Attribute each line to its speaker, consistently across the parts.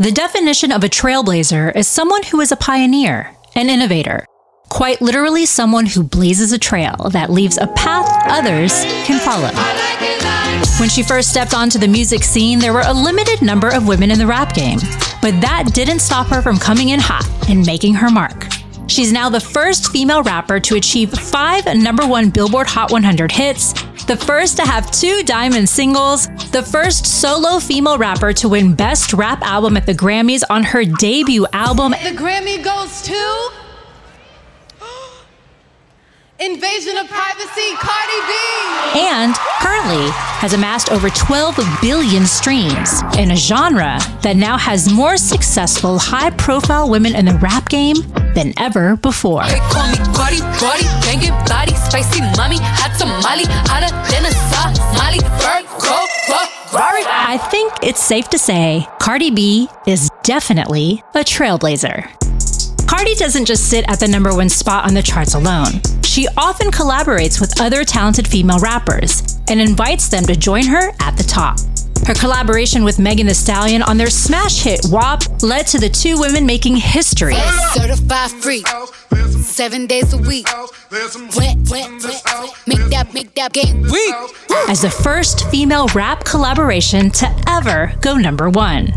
Speaker 1: The definition of a trailblazer is someone who is a pioneer, an innovator, quite literally someone who blazes a trail that leaves a path others can follow. When she first stepped onto the music scene, there were a limited number of women in the rap game, but that didn't stop her from coming in hot and making her mark. She's now the first female rapper to achieve five number one Billboard Hot 100 hits, the first to have two diamond singles, the first solo female rapper to win Best Rap Album at the Grammys on her debut album.
Speaker 2: The Grammy goes to. Invasion of Privacy, Cardi B.
Speaker 1: And currently has amassed over 12 billion streams in a genre that now has more successful, high profile women in the rap game than ever before.
Speaker 3: They call me Cardi, Cardi, banging body, spicy mommy, hot tamale, hotter than a Somali, Virgo, Ferrari.
Speaker 1: I think it's safe to say Cardi B is definitely a trailblazer. Cardi doesn't just sit at the number one spot on the charts alone. She often collaborates with other talented female rappers and invites them to join her at the top. Her collaboration with Megan Thee Stallion on their smash hit WAP led to the two women making history.
Speaker 3: Certified free, seven days a week. Wet, wet, wet, make that, make that game weak.
Speaker 1: as the first female rap collaboration to ever go number one.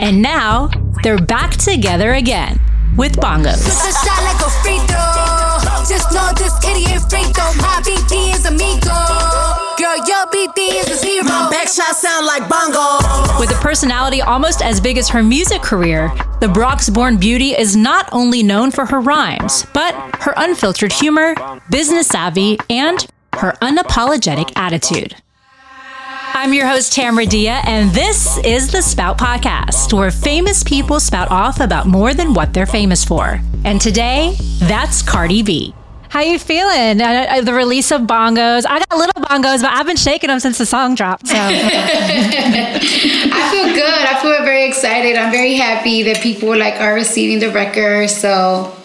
Speaker 1: And now they're back together again with bongos.
Speaker 3: Just a shot like a free throw. Just know this kitty ain't free throw. My BD is amigo. Girl, your BD is a zero.
Speaker 4: Back shot sound like bongo.
Speaker 1: With a personality almost as big as her music career, the Bronx born beauty is not only known for her rhymes, but her unfiltered humor, business savvy, and her unapologetic attitude. I'm your host, Tamara Dhia, and this is the Spout Podcast, where famous people spout off about more than what they're famous for. And today, that's Cardi B. How you feeling? Uh, uh, the release of bongos. I got little bongos, but I've been shaking them since the song dropped. So
Speaker 5: I feel good. I feel very excited. I'm very happy that people like are receiving the record. So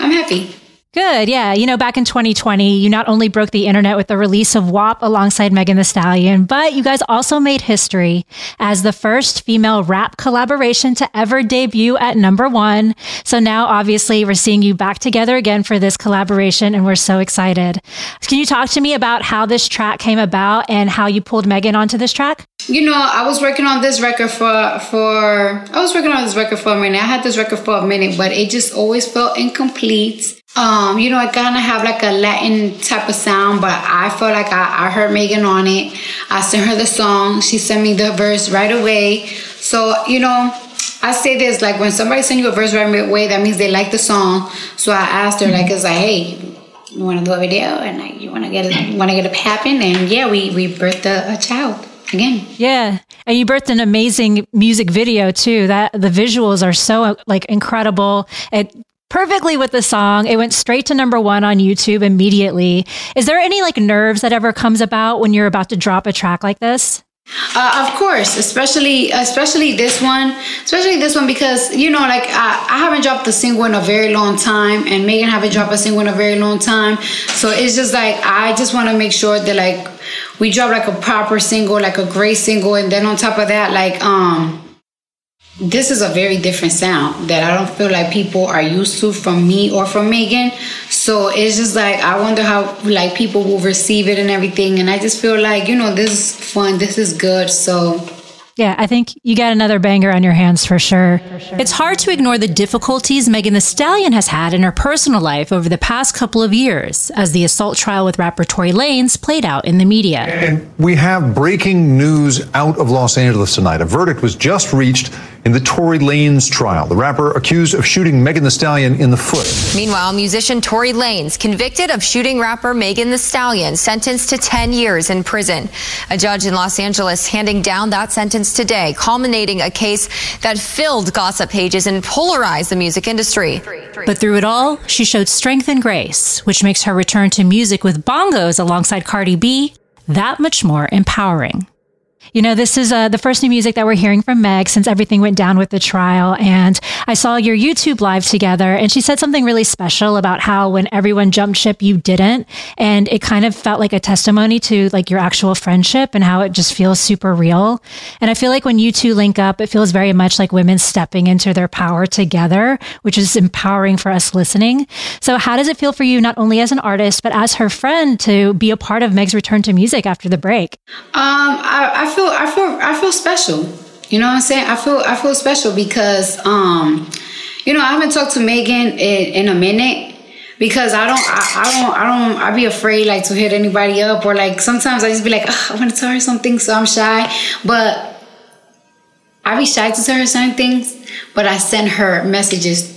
Speaker 5: I'm happy.
Speaker 1: Good. Yeah. You know, back in 2020, you not only broke the internet with the release of WAP alongside Megan Thee Stallion, but you guys also made history as the first female rap collaboration to ever debut at number one. So now, obviously, we're seeing you back together again for this collaboration, and we're so excited. Can you talk to me about how this track came about and how you pulled Megan onto this track?
Speaker 5: You know, I was working on this record for for I was working on this record for a minute. I had this record for a minute, but it just always felt incomplete. Um, you know, I kind of have like a Latin type of sound, but I feel like I, I heard Megan on it. I sent her the song. She sent me the verse right away. So, you know, I say this like when somebody send you a verse right away, that means they like the song. So I asked her, like, it's like, hey, you want to do a video and like, you want to get it, want to get it happen? And yeah, we we birthed a, a child again.
Speaker 1: Yeah. And you birthed an amazing music video too. That the visuals are so like incredible. It perfectly with the song. It went straight to number 1 on YouTube immediately. Is there any like nerves that ever comes about when you're about to drop a track like this?
Speaker 5: Uh, of course, especially especially this one, especially this one because you know, like I, I haven't dropped a single in a very long time, and Megan haven't dropped a single in a very long time. So it's just like I just want to make sure that like we drop like a proper single, like a great single, and then on top of that, like um, this is a very different sound that I don't feel like people are used to from me or from Megan. So it's just like I wonder how like people will receive it and everything. And I just feel like you know this is fun, this is good. So
Speaker 1: Yeah, I think you got another banger on your hands for sure. for sure. It's hard to ignore the difficulties Megan Thee Stallion has had in her personal life over the past couple of years as the assault trial with rapper Tory Lanez played out in the media.
Speaker 6: And we have breaking news out of Los Angeles tonight. A verdict was just reached in the Tory Lanez trial. The rapper accused of shooting Megan Thee Stallion in the foot.
Speaker 7: Meanwhile, musician Tory Lanez convicted of shooting rapper Megan Thee Stallion, sentenced to 10 years in prison. A judge in Los Angeles handing down that sentence today, culminating a case that filled gossip pages and polarized the music industry.
Speaker 1: But through it all, she showed strength and grace, which makes her return to music with bongos alongside Cardi B that much more empowering. You know, this is uh, the first new music that we're hearing from Meg since everything went down with the trial. And I saw your YouTube live together, and she said something really special about how when everyone jumped ship, you didn't. And it kind of felt like a testimony to like your actual friendship and how it just feels super real. And I feel like when you two link up, it feels very much like women stepping into their power together, which is empowering for us listening. So, how does it feel for you, not only as an artist, but as her friend, to be a part of Meg's return to music after the break?
Speaker 5: Um, I, I feel I feel I feel special. You know what I'm saying? I feel I feel special because um, you know, I haven't talked to Megan in, in a minute because I don't I, I don't I don't I be afraid like to hit anybody up or like sometimes I just be like, I want to tell her something, so I'm shy. But I be shy to tell her certain things, but I send her messages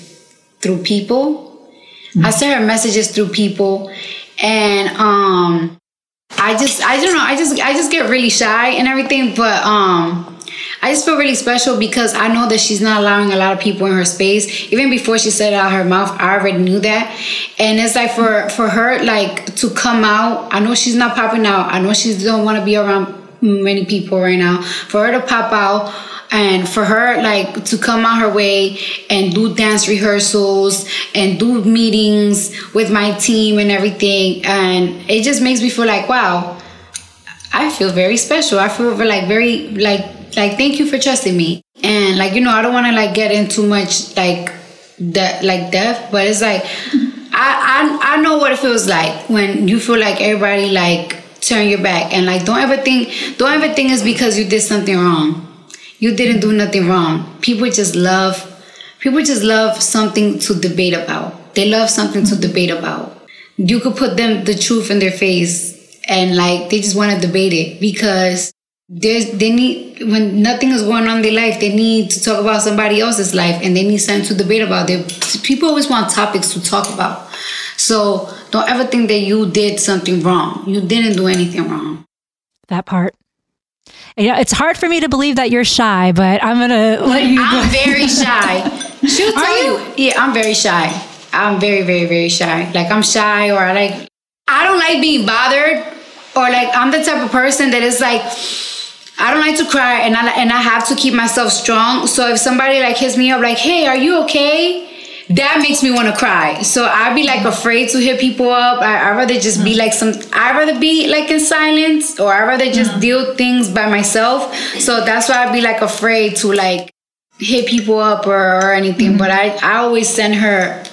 Speaker 5: through people. Mm-hmm. I send her messages through people and um I just I don't know, I just I just get really shy and everything, but um I just feel really special because I know that she's not allowing a lot of people in her space. Even before she said it out her mouth, I already knew that. And it's like for for her like to come out. I know she's not popping out. I know she don't want to be around many people right now. For her to pop out and for her like to come out her way and do dance rehearsals and do meetings with my team and everything. And it just makes me feel like wow i feel very special. I feel like very like like thank you for trusting me. And like you know i don't want to like get into much like that like death but it's like I, I i know what it feels like when you feel like everybody like turn your back. And like don't ever think don't ever think it's because you did something wrong you didn't do nothing wrong. People just love people just love something to debate about. They love something to mm-hmm. debate about. You could put them the truth in their face and like they just want to debate it because there's they need when nothing is going on in their life they need to talk about somebody else's life and they need something to debate about. They, people always want topics to talk about. So don't ever think that you did something wrong. You didn't do anything wrong.
Speaker 1: That part you know, it's hard for me to believe that you're shy, but I'm gonna let you.
Speaker 5: I'm very shy. She'll tell you? you. Yeah, I'm very shy. I'm very, very, very shy. Like I'm shy, or I like I don't like being bothered, or like I'm the type of person that is like I don't like to cry and I and I have to keep myself strong. So if somebody like hits me up like, "Hey, are you okay?" That makes me want to cry. So I'd be like mm-hmm. afraid to hit people up. I, would rather just be mm-hmm. like some. I'd rather be like in silence, or I'd rather just mm-hmm. deal things by myself. So that's why I'd be like afraid to like hit people up or, or anything. But I I always send her,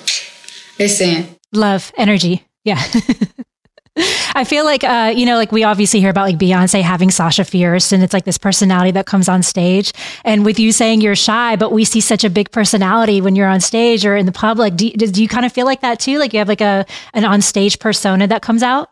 Speaker 5: listen,
Speaker 1: love, energy, yeah. I feel like, uh, you know, like we obviously hear about like Beyonce having Sasha Fierce, and it's like this personality that comes on stage. And with you saying you're shy, but we see such a big personality when you're on stage or in the public. Do, do you kind of feel like that too? Like you have like a an on stage persona that comes out?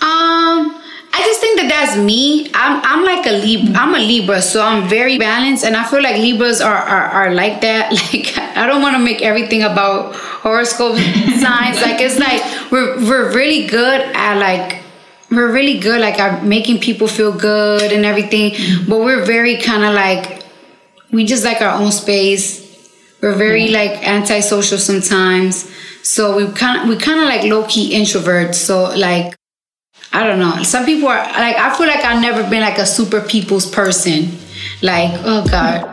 Speaker 5: Um, I just think that that's me. I'm I'm like a Libra. I'm a Libra, so I'm very balanced, and I feel like Libras are are, are like that. Like I don't want to make everything about horoscope signs. Like it's like we're we're really good at like we're really good like at making people feel good and everything, but we're very kind of like we just like our own space. We're very like antisocial sometimes. So we kind of we kind of like low key introverts. So like I don't know. Some people are like, I feel like I've never been like a super people's person. Like, oh God.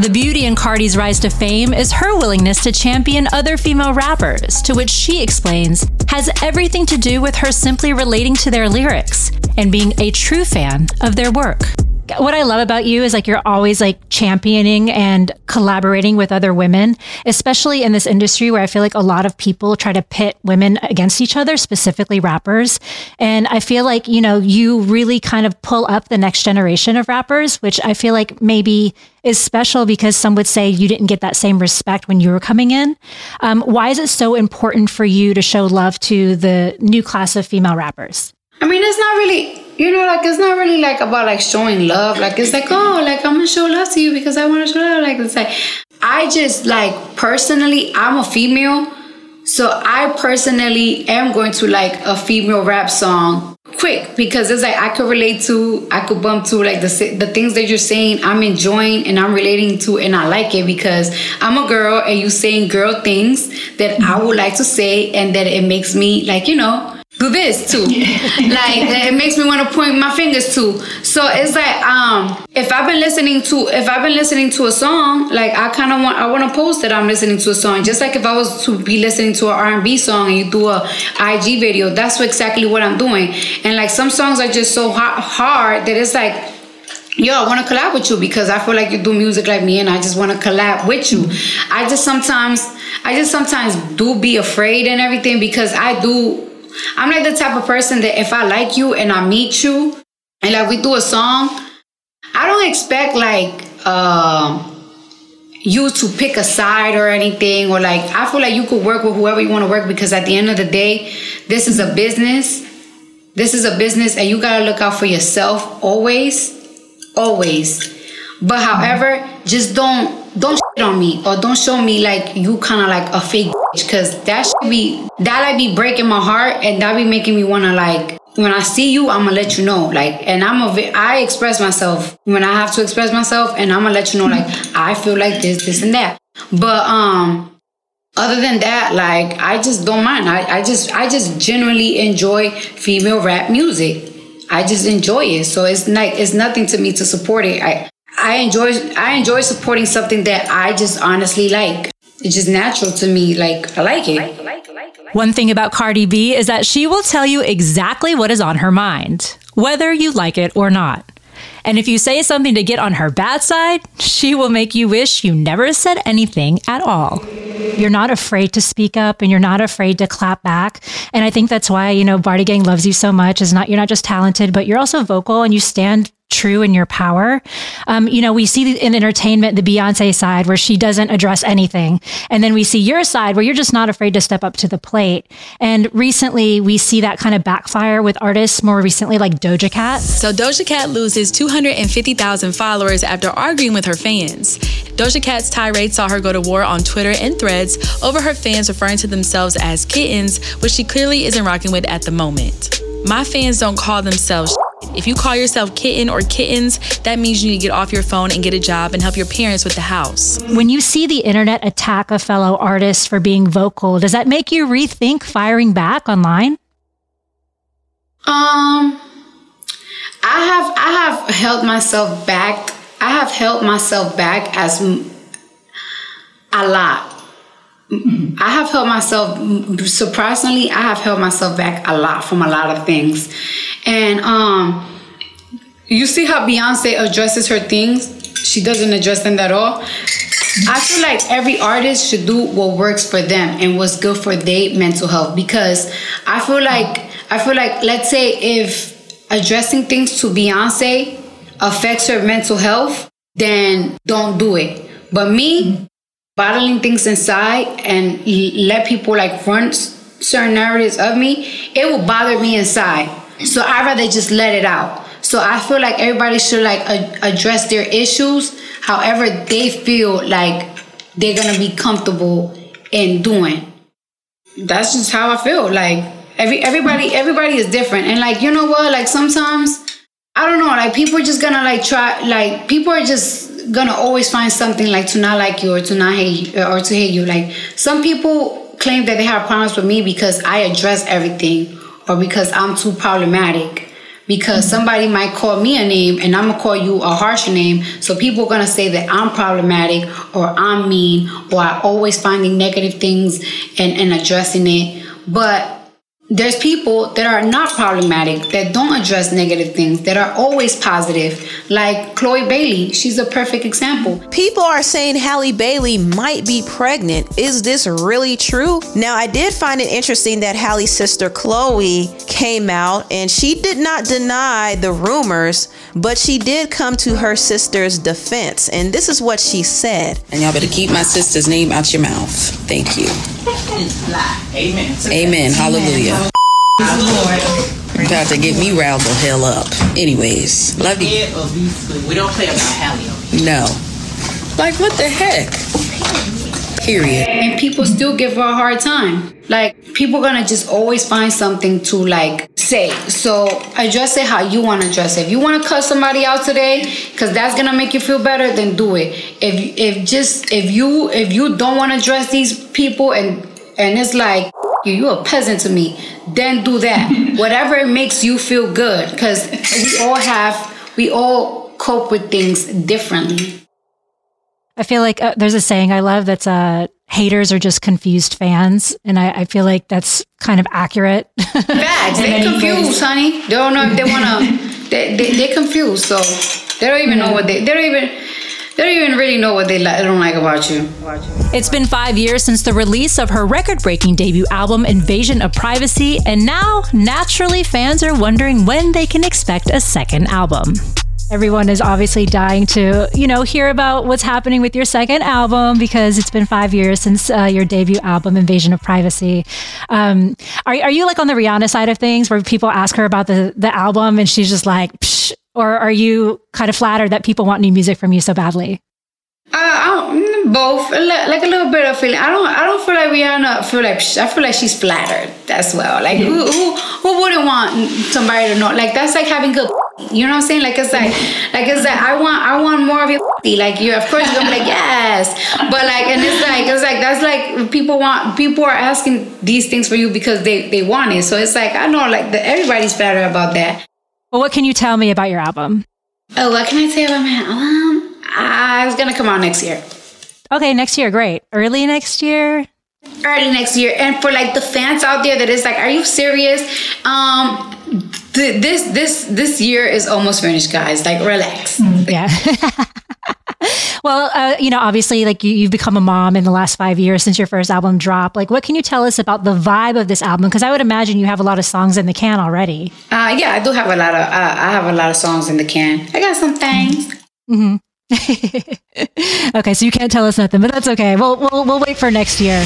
Speaker 1: The beauty in Cardi's rise to fame is her willingness to champion other female rappers, to which she explains has everything to do with her simply relating to their lyrics and being a true fan of their work what I love about you is like you're always like championing and collaborating with other women, especially in this industry where I feel like a lot of people try to pit women against each other, specifically rappers. And I feel like, you know, you really kind of pull up the next generation of rappers, which I feel like maybe is special because some would say you didn't get that same respect when you were coming in. Um, why is it so important for you to show love to the new class of female rappers?
Speaker 5: I mean, it's not really you know, like it's not really like about like showing love. Like it's like, oh, like I'm gonna show love to you because I want to show love. Like it's like, I just like personally, I'm a female, so I personally am going to like a female rap song quick because it's like I could relate to, I could bump to like the the things that you're saying. I'm enjoying and I'm relating to, and I like it because I'm a girl and you saying girl things that I would like to say, and that it makes me like you know do this too. like it makes me want to point my fingers too. So it's like um if I've been listening to if I've been listening to a song, like I kind of want I want to post that I'm listening to a song. Just like if I was to be listening to an R&B song and you do a IG video, that's exactly what I'm doing. And like some songs are just so hard that it's like yo, I want to collab with you because I feel like you do music like me and I just want to collab with you. I just sometimes, I just sometimes do be afraid and everything because I do, I'm like the type of person that if I like you and I meet you and like we do a song, I don't expect like, uh, you to pick a side or anything or like I feel like you could work with whoever you want to work because at the end of the day, this is a business. This is a business and you got to look out for yourself always always. But however, just don't don't shit on me or don't show me like you kind of like a fake because that should be that like be breaking my heart and that be making me wanna like when I see you, I'm gonna let you know. Like, and I'm a, I express myself when I have to express myself, and I'm gonna let you know. Like, I feel like this, this, and that. But um, other than that, like, I just don't mind. I, I just, I just genuinely enjoy female rap music. I just enjoy it. So it's like it's nothing to me to support it. I I enjoy I enjoy supporting something that I just honestly like. It's just natural to me. Like I like it.
Speaker 1: One thing about Cardi B is that she will tell you exactly what is on her mind, whether you like it or not. And if you say something to get on her bad side, she will make you wish you never said anything at all. You're not afraid to speak up and you're not afraid to clap back. And I think that's why, you know, Bardi Gang loves you so much is not you're not just talented, but you're also vocal and you stand true in your power. Um, you know, we see in entertainment the Beyonce side where she doesn't address anything. And then we see your side where you're just not afraid to step up to the plate. And recently we see that kind of backfire with artists more recently like Doja Cat.
Speaker 8: So Doja Cat loses 250,000 followers after arguing with her fans. Doja Cat's tirade saw her go to war on Twitter and threads over her fans referring to themselves as kittens, which she clearly isn't rocking with at the moment. My fans don't call themselves if you call yourself kitten or kittens, that means you need to get off your phone and get a job and help your parents with the house.
Speaker 1: When you see the internet attack a fellow artist for being vocal, does that make you rethink firing back online?
Speaker 5: Um I have I have held myself back. I have held myself back as a lot. I have held myself surprisingly. I have held myself back a lot from a lot of things, and um, you see how Beyonce addresses her things. She doesn't address them at all. I feel like every artist should do what works for them and what's good for their mental health because I feel like I feel like let's say if addressing things to Beyonce affects her mental health, then don't do it. But me, bottling things inside and let people like run certain narratives of me, it will bother me inside. So I'd rather just let it out. So I feel like everybody should like a- address their issues however they feel like they're gonna be comfortable in doing. That's just how I feel. Like every everybody everybody is different. And like you know what? Like sometimes I don't know, like people are just gonna like try like people are just gonna always find something like to not like you or to not hate you or to hate you. Like some people claim that they have problems with me because I address everything or because I'm too problematic. Because somebody might call me a name and I'm gonna call you a harsher name. So people are gonna say that I'm problematic or I'm mean or I always finding negative things and, and addressing it. But there's people that are not problematic, that don't address negative things, that are always positive, like Chloe Bailey. She's a perfect example.
Speaker 9: People are saying Halle Bailey might be pregnant. Is this really true? Now, I did find it interesting that Halle's sister Chloe came out and she did not deny the rumors, but she did come to her sister's defense. And this is what she said.
Speaker 10: And y'all better keep my sister's name out your mouth. Thank you. Amen. Amen. Hallelujah. You about to get me riled the hell up. Anyways, love you.
Speaker 11: We don't play about Halle.
Speaker 10: No. Like what the heck? Period.
Speaker 5: And people still give her a hard time. Like people gonna just always find something to like say. So address it how you want to address it. If you want to cut somebody out today, because that's gonna make you feel better, then do it. If if just if you if you don't want to address these people and and it's like you, you a peasant to me. Then do that. Whatever makes you feel good, because we all have, we all cope with things differently.
Speaker 1: I feel like uh, there's a saying I love that's uh, haters are just confused fans. And I, I feel like that's kind of accurate.
Speaker 5: Facts. they confused, honey. They don't know if they want to, they, they, they're confused. So they don't even know what they, they don't even, they don't even really know what they, li- they don't like about you.
Speaker 1: It's been five years since the release of her record breaking debut album, Invasion of Privacy, and now, naturally, fans are wondering when they can expect a second album. Everyone is obviously dying to, you know, hear about what's happening with your second album because it's been five years since uh, your debut album, Invasion of Privacy. Um, are, are you like on the Rihanna side of things where people ask her about the, the album and she's just like, Psh, or are you kind of flattered that people want new music from you so badly?
Speaker 5: Uh, both, like a little bit of feeling. I don't, I don't feel like Rihanna. Feel like I feel like she's flattered as well. Like who, who, who wouldn't want somebody to know? Like that's like having good. You know what I'm saying? Like it's like, like it's like I want, I want more of your. Like you, of course, you're gonna be like yes, but like, and it's like, it's like that's like people want, people are asking these things for you because they they want it. So it's like I know, like the, everybody's flattered about that.
Speaker 1: Well, what can you tell me about your album?
Speaker 5: Oh, what can I say about my album? Uh, it's gonna come out next year.
Speaker 1: Okay, next year, great. Early next year.
Speaker 5: Early next year, and for like the fans out there that is like, are you serious? Um, th- this this this year is almost finished, guys. Like, relax.
Speaker 1: Yeah. well, uh, you know, obviously, like you, you've become a mom in the last five years since your first album dropped. Like, what can you tell us about the vibe of this album? Because I would imagine you have a lot of songs in the can already.
Speaker 5: Uh, yeah, I do have a lot of. Uh, I have a lot of songs in the can. I got some things.
Speaker 1: Mm-hmm. okay, so you can't tell us nothing, but that's okay. We'll, we'll, we'll wait for next year.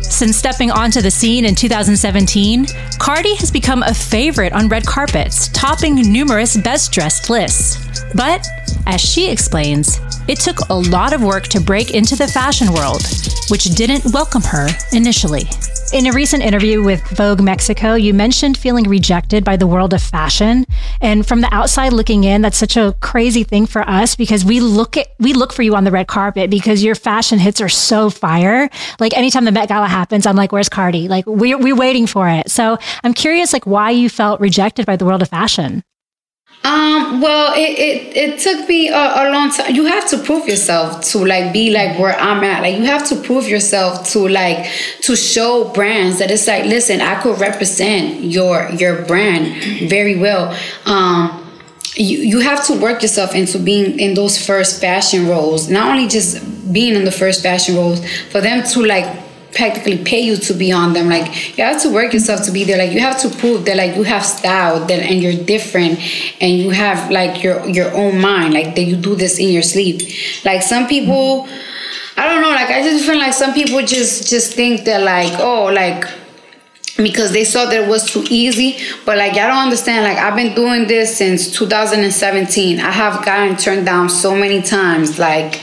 Speaker 1: Since stepping onto the scene in 2017, Cardi has become a favorite on red carpets, topping numerous best dressed lists. But, as she explains, it took a lot of work to break into the fashion world, which didn't welcome her initially. In a recent interview with Vogue Mexico, you mentioned feeling rejected by the world of fashion. And from the outside looking in, that's such a crazy thing for us because we look at we look for you on the red carpet because your fashion hits are so fire. Like anytime the Met Gala happens, I'm like, where's Cardi? Like we're we're waiting for it. So I'm curious like why you felt rejected by the world of fashion.
Speaker 5: Um, well, it, it, it took me a, a, long time. You have to prove yourself to like be like where I'm at. Like you have to prove yourself to like to show brands that it's like, listen, I could represent your your brand very well. Um, you, you have to work yourself into being in those first fashion roles. Not only just being in the first fashion roles, for them to like practically pay you to be on them. Like you have to work yourself to be there. Like you have to prove that like you have style that and you're different and you have like your your own mind. Like that you do this in your sleep. Like some people I don't know, like I just feel like some people just just think that like, oh, like because they saw that it was too easy. But like y'all don't understand, like I've been doing this since 2017. I have gotten turned down so many times, like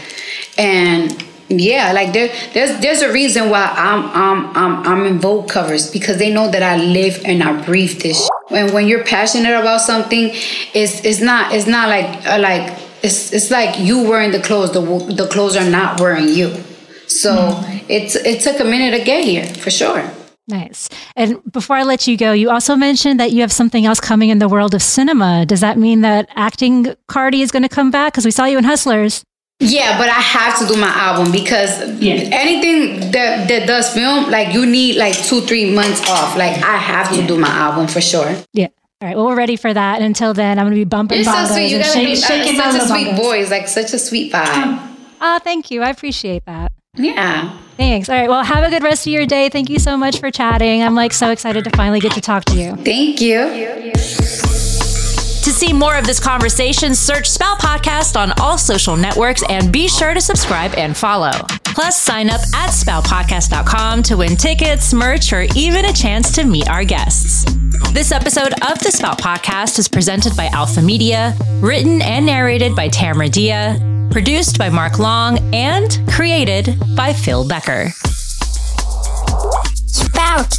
Speaker 5: and yeah, like there, there's there's a reason why I'm I'm I'm I'm in Vogue covers because they know that I live and I breathe this. Shit. And when you're passionate about something, it's it's not it's not like uh, like it's it's like you wearing the clothes. The the clothes are not wearing you. So mm-hmm. it's it took a minute to get here for sure.
Speaker 1: Nice. And before I let you go, you also mentioned that you have something else coming in the world of cinema. Does that mean that acting Cardi is going to come back? Because we saw you in Hustlers.
Speaker 5: Yeah, but I have to do my album because yeah. anything that that does film, like you need like two, three months off. Like I have to yeah. do my album for sure.
Speaker 1: Yeah. All right. Well, we're ready for that. And until then, I'm gonna be bumping.
Speaker 5: You're so sweet. You gotta shake,
Speaker 1: be
Speaker 5: shaking uh, such a sweet bongos. voice, like such a sweet vibe.
Speaker 1: Oh, thank you. I appreciate that.
Speaker 5: Yeah.
Speaker 1: Thanks. All right. Well, have a good rest of your day. Thank you so much for chatting. I'm like so excited to finally get to talk to you.
Speaker 5: Thank you. Thank you.
Speaker 1: To see more of this conversation, search Spout Podcast on all social networks and be sure to subscribe and follow. Plus, sign up at spoutpodcast.com to win tickets, merch, or even a chance to meet our guests. This episode of the Spout Podcast is presented by Alpha Media, written and narrated by Tamara Dhia, produced by Mark Long, and created by Phil Becker.
Speaker 3: Spout.